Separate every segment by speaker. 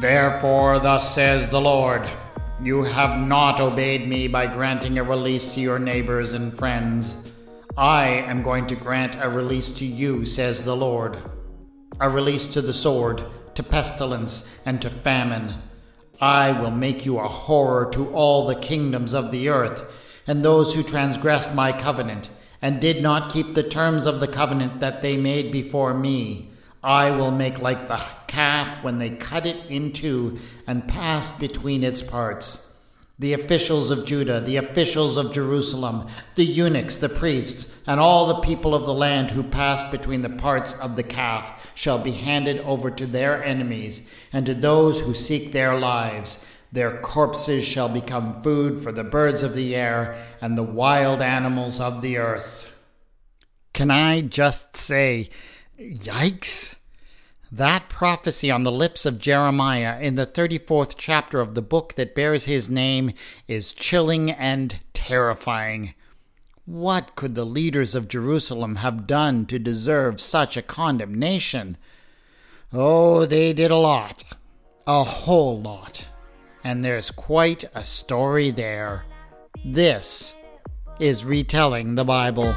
Speaker 1: Therefore, thus says the Lord You have not obeyed me by granting a release to your neighbors and friends. I am going to grant a release to you, says the Lord. A release to the sword, to pestilence, and to famine. I will make you a horror to all the kingdoms of the earth, and those who transgressed my covenant, and did not keep the terms of the covenant that they made before me. I will make like the calf when they cut it in two and passed between its parts. The officials of Judah, the officials of Jerusalem, the eunuchs, the priests, and all the people of the land who passed between the parts of the calf shall be handed over to their enemies and to those who seek their lives. Their corpses shall become food for the birds of the air and the wild animals of the earth. Can I just say, yikes? That prophecy on the lips of Jeremiah in the 34th chapter of the book that bears his name is chilling and terrifying. What could the leaders of Jerusalem have done to deserve such a condemnation? Oh, they did a lot. A whole lot. And there's quite a story there. This is retelling the Bible.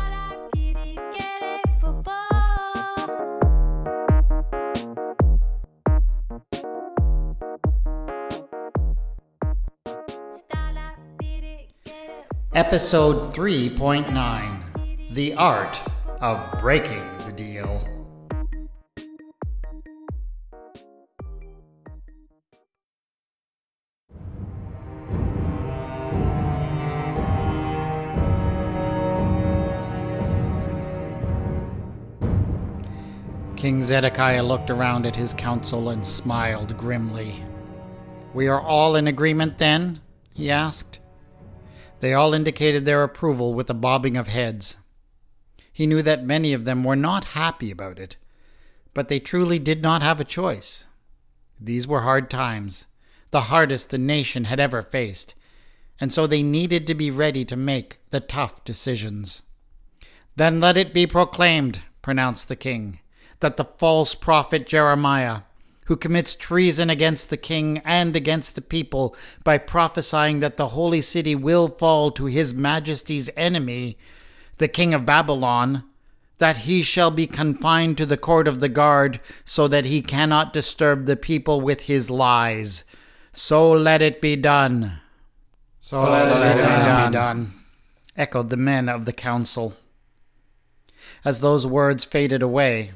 Speaker 1: Episode 3.9 The Art of Breaking the Deal. King Zedekiah looked around at his council and smiled grimly. We are all in agreement then? he asked. They all indicated their approval with a bobbing of heads. He knew that many of them were not happy about it, but they truly did not have a choice. These were hard times, the hardest the nation had ever faced, and so they needed to be ready to make the tough decisions. Then let it be proclaimed, pronounced the king, that the false prophet Jeremiah, who commits treason against the king and against the people by prophesying that the holy city will fall to his majesty's enemy, the king of Babylon, that he shall be confined to the court of the guard, so that he cannot disturb the people with his lies. So let it be done.
Speaker 2: So, so let, let, it, be, done. be done,
Speaker 1: echoed the men of the council. As those words faded away,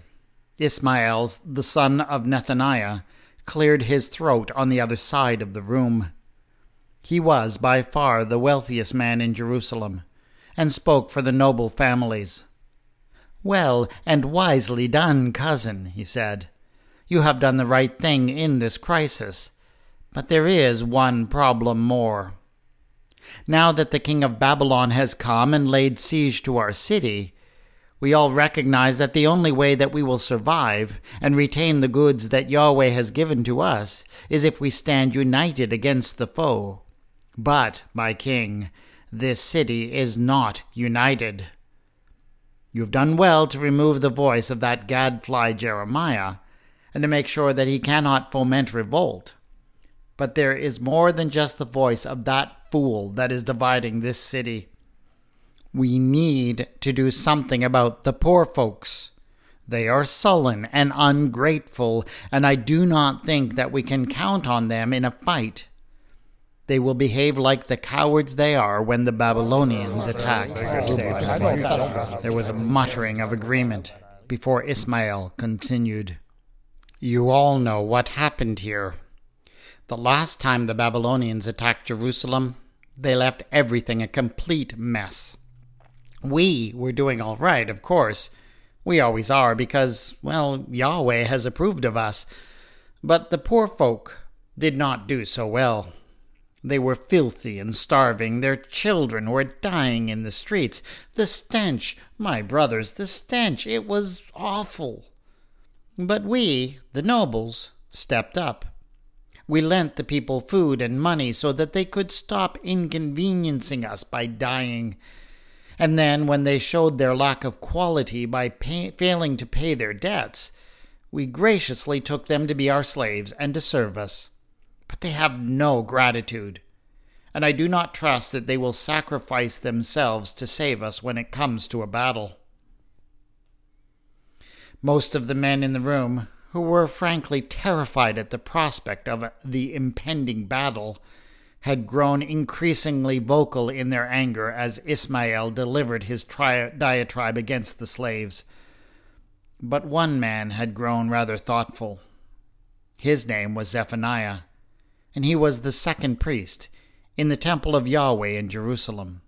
Speaker 1: Ismael, the son of Nethaniah, cleared his throat on the other side of the room. He was by far the wealthiest man in Jerusalem, and spoke for the noble families. Well and wisely done, cousin, he said. You have done the right thing in this crisis. But there is one problem more. Now that the king of Babylon has come and laid siege to our city, we all recognize that the only way that we will survive and retain the goods that Yahweh has given to us is if we stand united against the foe. But, my king, this city is not united. You have done well to remove the voice of that gadfly Jeremiah, and to make sure that he cannot foment revolt. But there is more than just the voice of that fool that is dividing this city. We need to do something about the poor folks. They are sullen and ungrateful, and I do not think that we can count on them in a fight. They will behave like the cowards they are when the Babylonians attack. There was a muttering of agreement before Ismael continued. You all know what happened here. The last time the Babylonians attacked Jerusalem, they left everything a complete mess. We were doing all right, of course. We always are, because, well, Yahweh has approved of us. But the poor folk did not do so well. They were filthy and starving. Their children were dying in the streets. The stench, my brothers, the stench, it was awful. But we, the nobles, stepped up. We lent the people food and money so that they could stop inconveniencing us by dying. And then, when they showed their lack of quality by pay- failing to pay their debts, we graciously took them to be our slaves and to serve us. but they have no gratitude. And I do not trust that they will sacrifice themselves to save us when it comes to a battle. Most of the men in the room, who were frankly terrified at the prospect of the impending battle, had grown increasingly vocal in their anger as Ismael delivered his tri- diatribe against the slaves. But one man had grown rather thoughtful. His name was Zephaniah, and he was the second priest in the temple of Yahweh in Jerusalem.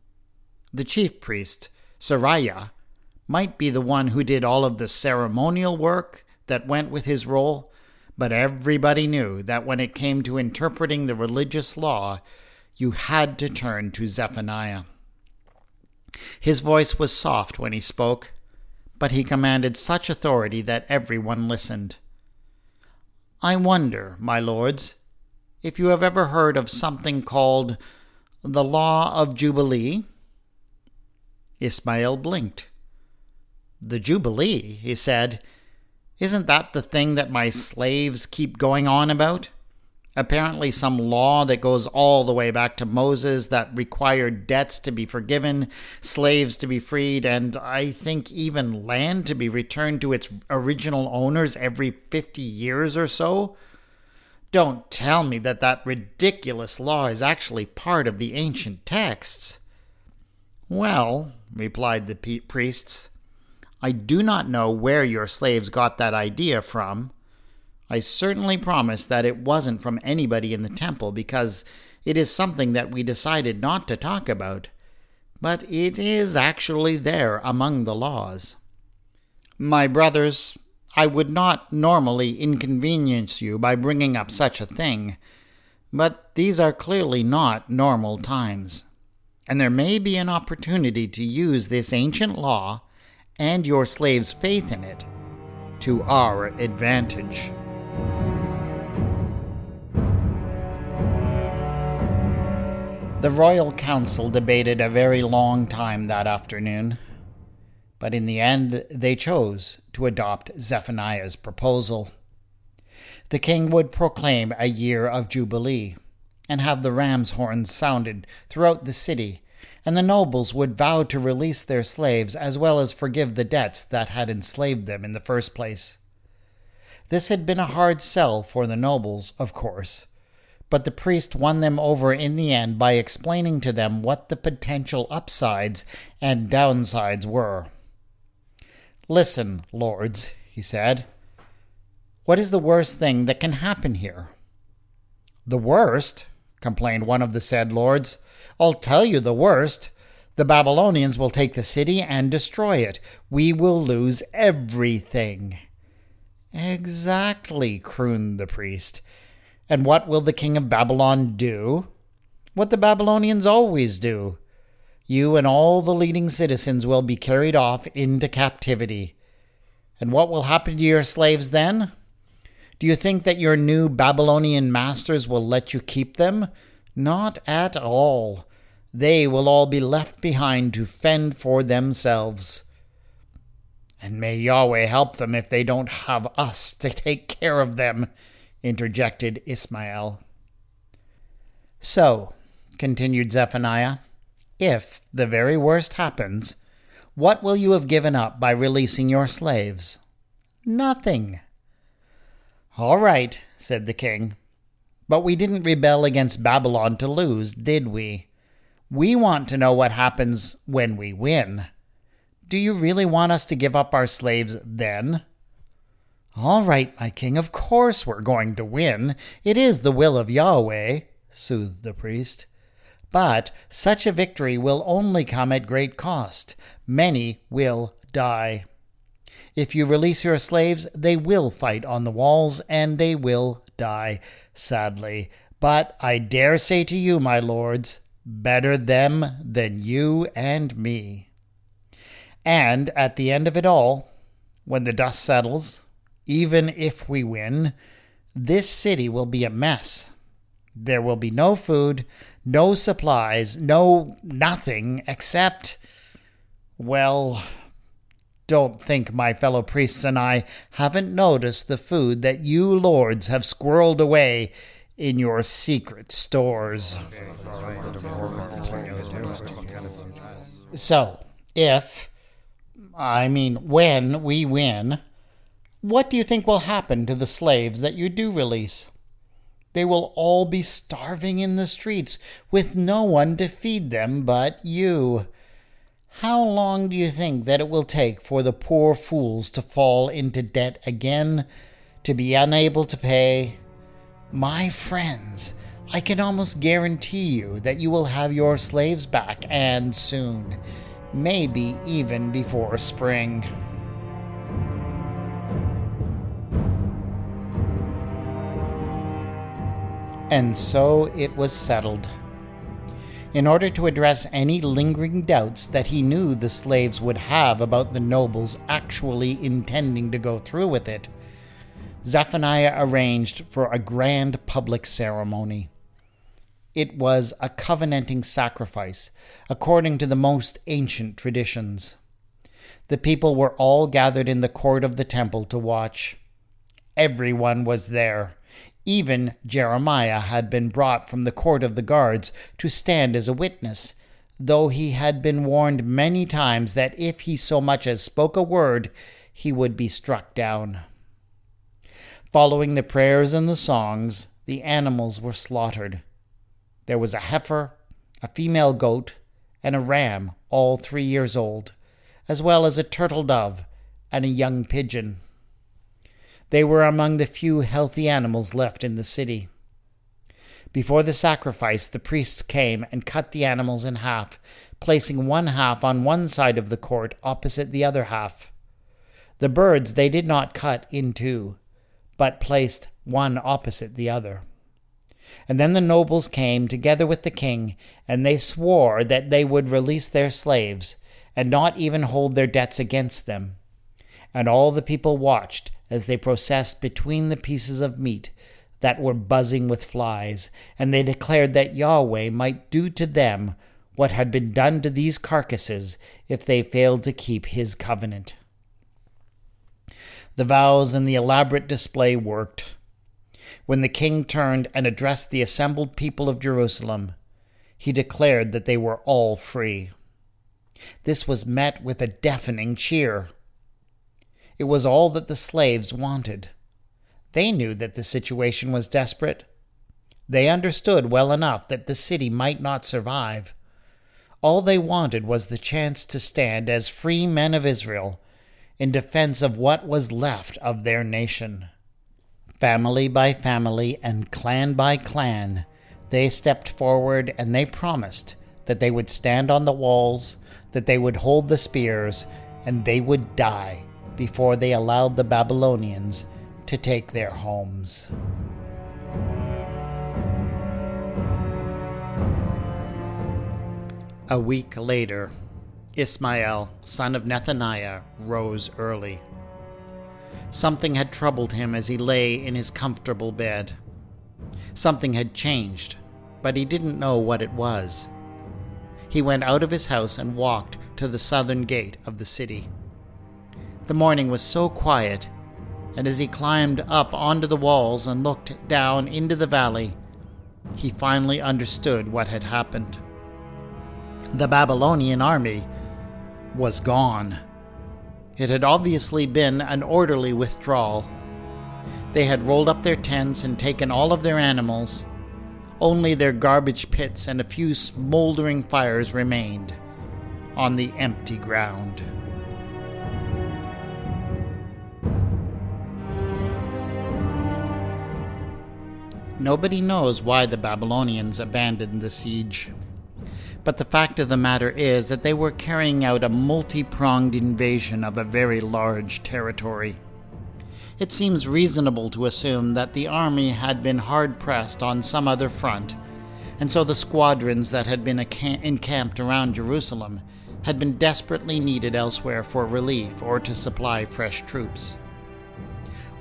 Speaker 1: The chief priest, Seraiah, might be the one who did all of the ceremonial work that went with his role, but everybody knew that when it came to interpreting the religious law, you had to turn to Zephaniah. His voice was soft when he spoke, but he commanded such authority that everyone listened. I wonder, my lords, if you have ever heard of something called the Law of Jubilee. Ismael blinked. The Jubilee, he said. Isn't that the thing that my slaves keep going on about? Apparently, some law that goes all the way back to Moses that required debts to be forgiven, slaves to be freed, and I think even land to be returned to its original owners every 50 years or so. Don't tell me that that ridiculous law is actually part of the ancient texts. Well, replied the priests, I do not know where your slaves got that idea from. I certainly promise that it wasn't from anybody in the temple because it is something that we decided not to talk about. But it is actually there among the laws. My brothers, I would not normally inconvenience you by bringing up such a thing, but these are clearly not normal times, and there may be an opportunity to use this ancient law and your slaves' faith in it to our advantage. The Royal Council debated a very long time that afternoon, but in the end they chose to adopt Zephaniah's proposal. The king would proclaim a year of jubilee and have the ram's horns sounded throughout the city and the nobles would vow to release their slaves as well as forgive the debts that had enslaved them in the first place. This had been a hard sell for the nobles, of course, but the priest won them over in the end by explaining to them what the potential upsides and downsides were. Listen, lords, he said. What is the worst thing that can happen here? The worst, complained one of the said lords. I'll tell you the worst. The Babylonians will take the city and destroy it. We will lose everything. Exactly, crooned the priest. And what will the king of Babylon do? What the Babylonians always do. You and all the leading citizens will be carried off into captivity. And what will happen to your slaves then? Do you think that your new Babylonian masters will let you keep them? Not at all. They will all be left behind to fend for themselves. And may Yahweh help them if they don't have us to take care of them, interjected Ismael. So, continued Zephaniah, if the very worst happens, what will you have given up by releasing your slaves? Nothing. All right, said the king. But we didn't rebel against Babylon to lose, did we? We want to know what happens when we win. Do you really want us to give up our slaves then? All right, my king, of course we're going to win. It is the will of Yahweh, soothed the priest. But such a victory will only come at great cost. Many will die. If you release your slaves, they will fight on the walls, and they will die sadly. But I dare say to you, my lords, better them than you and me. And at the end of it all, when the dust settles, even if we win, this city will be a mess. There will be no food, no supplies, no nothing except, well, don't think my fellow priests and I haven't noticed the food that you lords have squirreled away in your secret stores. So, if, I mean, when we win, what do you think will happen to the slaves that you do release? They will all be starving in the streets with no one to feed them but you. How long do you think that it will take for the poor fools to fall into debt again, to be unable to pay? My friends, I can almost guarantee you that you will have your slaves back and soon, maybe even before spring. And so it was settled. In order to address any lingering doubts that he knew the slaves would have about the nobles actually intending to go through with it, Zephaniah arranged for a grand public ceremony. It was a covenanting sacrifice, according to the most ancient traditions. The people were all gathered in the court of the temple to watch. Everyone was there even Jeremiah had been brought from the court of the guards to stand as a witness, though he had been warned many times that if he so much as spoke a word, he would be struck down. Following the prayers and the songs, the animals were slaughtered. There was a heifer, a female goat, and a ram, all three years old, as well as a turtle dove and a young pigeon. They were among the few healthy animals left in the city. Before the sacrifice, the priests came and cut the animals in half, placing one half on one side of the court opposite the other half. The birds they did not cut in two, but placed one opposite the other. And then the nobles came together with the king, and they swore that they would release their slaves, and not even hold their debts against them. And all the people watched as they processed between the pieces of meat that were buzzing with flies, and they declared that Yahweh might do to them what had been done to these carcasses if they failed to keep his covenant. The vows and the elaborate display worked. When the king turned and addressed the assembled people of Jerusalem, he declared that they were all free. This was met with a deafening cheer. It was all that the slaves wanted. They knew that the situation was desperate. They understood well enough that the city might not survive. All they wanted was the chance to stand as free men of Israel in defense of what was left of their nation. Family by family and clan by clan, they stepped forward and they promised that they would stand on the walls, that they would hold the spears, and they would die before they allowed the Babylonians to take their homes. A week later, Ismael, son of Nethaniah, rose early. Something had troubled him as he lay in his comfortable bed. Something had changed, but he didn't know what it was. He went out of his house and walked to the southern gate of the city. The morning was so quiet, and as he climbed up onto the walls and looked down into the valley, he finally understood what had happened. The Babylonian army was gone. It had obviously been an orderly withdrawal. They had rolled up their tents and taken all of their animals. Only their garbage pits and a few smoldering fires remained on the empty ground. Nobody knows why the Babylonians abandoned the siege. But the fact of the matter is that they were carrying out a multi pronged invasion of a very large territory. It seems reasonable to assume that the army had been hard pressed on some other front, and so the squadrons that had been encamped around Jerusalem had been desperately needed elsewhere for relief or to supply fresh troops.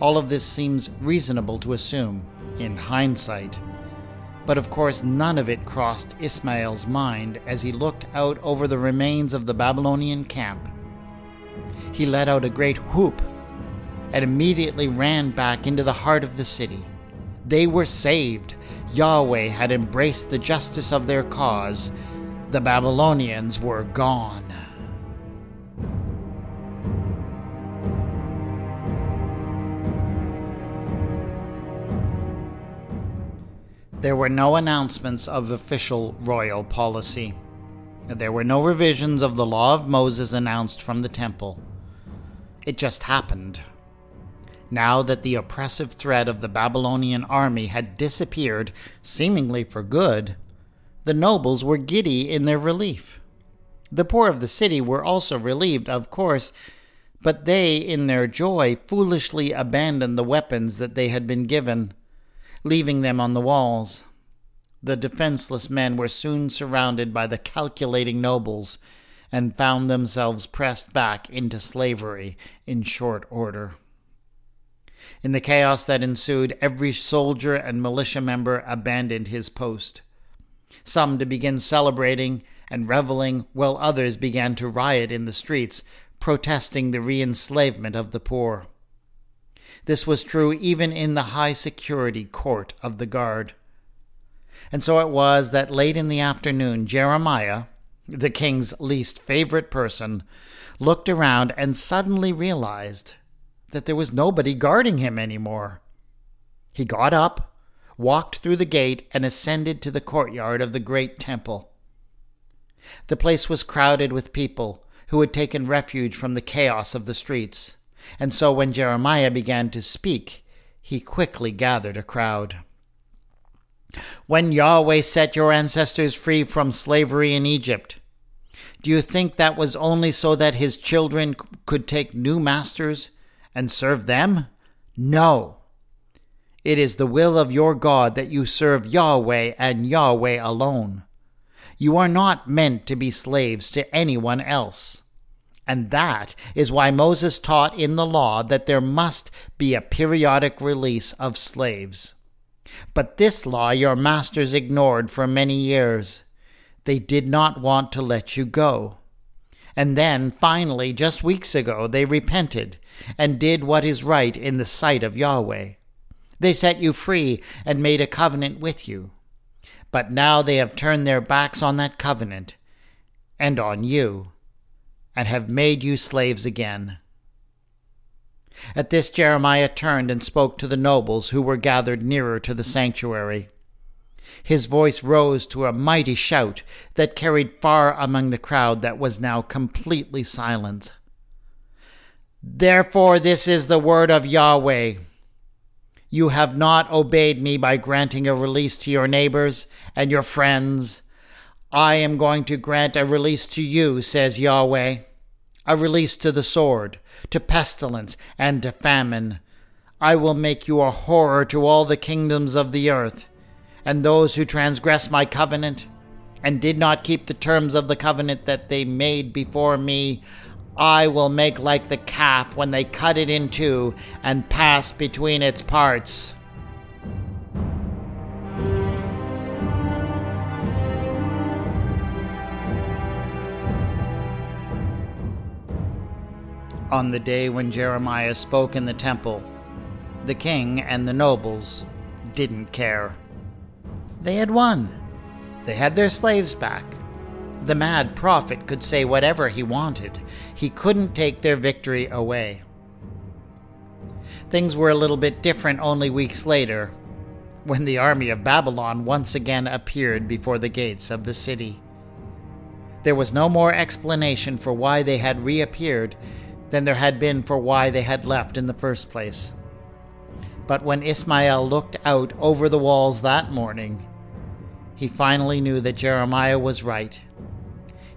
Speaker 1: All of this seems reasonable to assume, in hindsight. But of course, none of it crossed Ismael's mind as he looked out over the remains of the Babylonian camp. He let out a great whoop and immediately ran back into the heart of the city. They were saved. Yahweh had embraced the justice of their cause, the Babylonians were gone. There were no announcements of official royal policy. There were no revisions of the law of Moses announced from the temple. It just happened. Now that the oppressive threat of the Babylonian army had disappeared, seemingly for good, the nobles were giddy in their relief. The poor of the city were also relieved, of course, but they, in their joy, foolishly abandoned the weapons that they had been given leaving them on the walls. The defenseless men were soon surrounded by the calculating nobles and found themselves pressed back into slavery in short order. In the chaos that ensued, every soldier and militia member abandoned his post. Some to begin celebrating and reveling, while others began to riot in the streets, protesting the re enslavement of the poor. This was true even in the high security court of the guard. And so it was that late in the afternoon, Jeremiah, the king's least favorite person, looked around and suddenly realized that there was nobody guarding him anymore. He got up, walked through the gate, and ascended to the courtyard of the great temple. The place was crowded with people who had taken refuge from the chaos of the streets. And so when Jeremiah began to speak, he quickly gathered a crowd. When Yahweh set your ancestors free from slavery in Egypt, do you think that was only so that his children could take new masters and serve them? No. It is the will of your God that you serve Yahweh and Yahweh alone. You are not meant to be slaves to anyone else. And that is why Moses taught in the law that there must be a periodic release of slaves. But this law your masters ignored for many years. They did not want to let you go. And then, finally, just weeks ago, they repented and did what is right in the sight of Yahweh. They set you free and made a covenant with you. But now they have turned their backs on that covenant and on you and have made you slaves again. At this Jeremiah turned and spoke to the nobles who were gathered nearer to the sanctuary. His voice rose to a mighty shout that carried far among the crowd that was now completely silent. Therefore, this is the word of Yahweh. You have not obeyed me by granting a release to your neighbors and your friends I am going to grant a release to you, says Yahweh, a release to the sword, to pestilence, and to famine. I will make you a horror to all the kingdoms of the earth, and those who transgress my covenant and did not keep the terms of the covenant that they made before me, I will make like the calf when they cut it in two and pass between its parts. On the day when Jeremiah spoke in the temple, the king and the nobles didn't care. They had won. They had their slaves back. The mad prophet could say whatever he wanted. He couldn't take their victory away. Things were a little bit different only weeks later, when the army of Babylon once again appeared before the gates of the city. There was no more explanation for why they had reappeared than there had been for why they had left in the first place. But when Ismael looked out over the walls that morning, he finally knew that Jeremiah was right.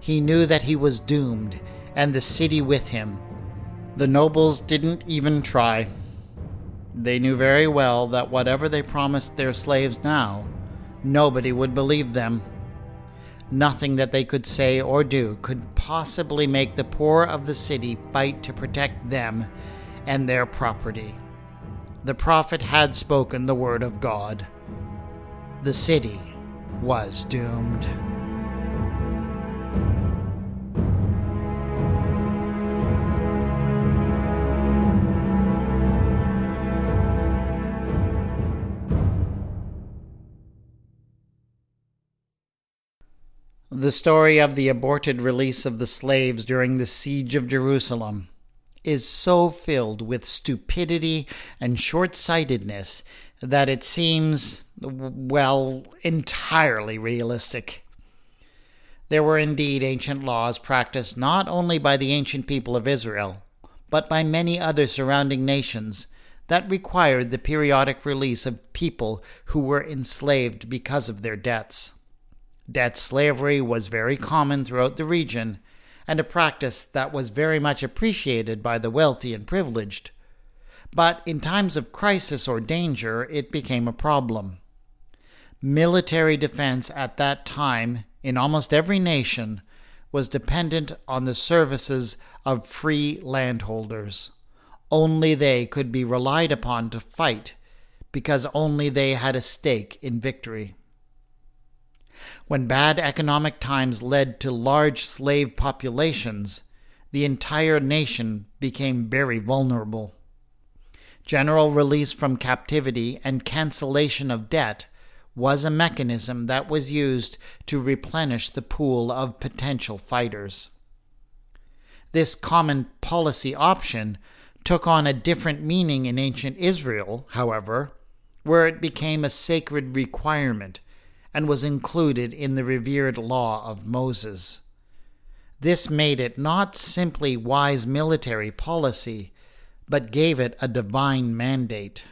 Speaker 1: He knew that he was doomed, and the city with him. The nobles didn't even try. They knew very well that whatever they promised their slaves now, nobody would believe them. Nothing that they could say or do could possibly make the poor of the city fight to protect them and their property. The prophet had spoken the word of God. The city was doomed. The story of the aborted release of the slaves during the siege of Jerusalem is so filled with stupidity and short sightedness that it seems, well, entirely realistic. There were indeed ancient laws practiced not only by the ancient people of Israel, but by many other surrounding nations that required the periodic release of people who were enslaved because of their debts. Debt slavery was very common throughout the region, and a practice that was very much appreciated by the wealthy and privileged. But in times of crisis or danger, it became a problem. Military defense at that time, in almost every nation, was dependent on the services of free landholders. Only they could be relied upon to fight, because only they had a stake in victory. When bad economic times led to large slave populations, the entire nation became very vulnerable. General release from captivity and cancellation of debt was a mechanism that was used to replenish the pool of potential fighters. This common policy option took on a different meaning in ancient Israel, however, where it became a sacred requirement and was included in the revered law of Moses. This made it not simply wise military policy, but gave it a divine mandate.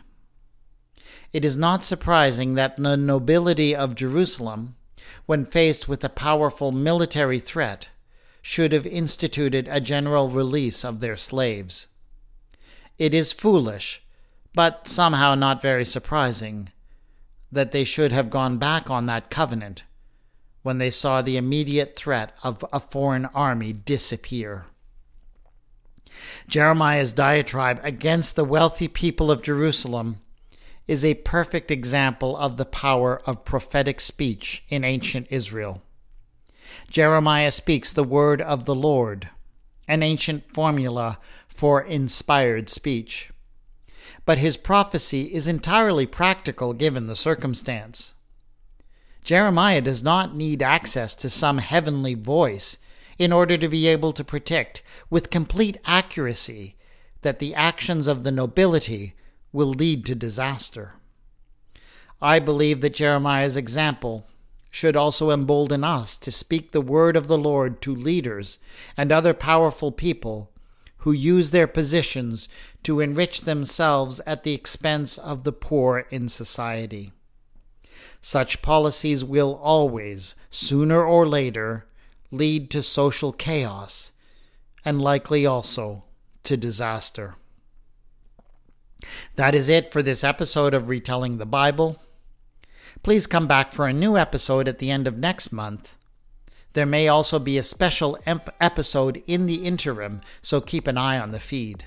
Speaker 1: It is not surprising that the nobility of Jerusalem, when faced with a powerful military threat, should have instituted a general release of their slaves. It is foolish, but somehow not very surprising, that they should have gone back on that covenant when they saw the immediate threat of a foreign army disappear. Jeremiah's diatribe against the wealthy people of Jerusalem is a perfect example of the power of prophetic speech in ancient Israel. Jeremiah speaks the word of the Lord, an ancient formula for inspired speech but his prophecy is entirely practical given the circumstance. Jeremiah does not need access to some heavenly voice in order to be able to predict with complete accuracy that the actions of the nobility will lead to disaster. I believe that Jeremiah's example should also embolden us to speak the word of the Lord to leaders and other powerful people who use their positions to enrich themselves at the expense of the poor in society. Such policies will always, sooner or later, lead to social chaos and likely also to disaster. That is it for this episode of Retelling the Bible. Please come back for a new episode at the end of next month there may also be a special emp- episode in the interim, so keep an eye on the feed.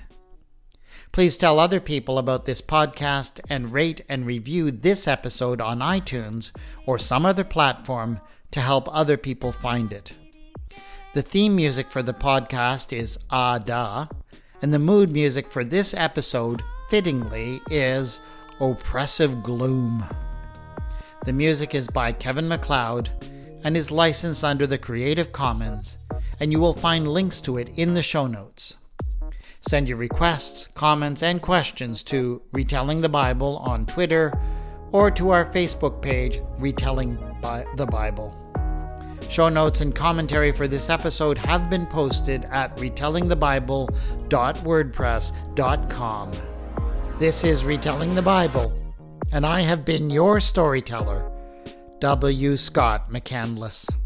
Speaker 1: Please tell other people about this podcast and rate and review this episode on iTunes or some other platform to help other people find it. The theme music for the podcast is Ah Da, and the mood music for this episode, fittingly, is Oppressive Gloom. The music is by Kevin MacLeod and is licensed under the Creative Commons, and you will find links to it in the show notes. Send your requests, comments, and questions to Retelling the Bible on Twitter or to our Facebook page, Retelling the Bible. Show notes and commentary for this episode have been posted at retellingthebible.wordpress.com. This is Retelling the Bible, and I have been your storyteller. W. Scott McCandless.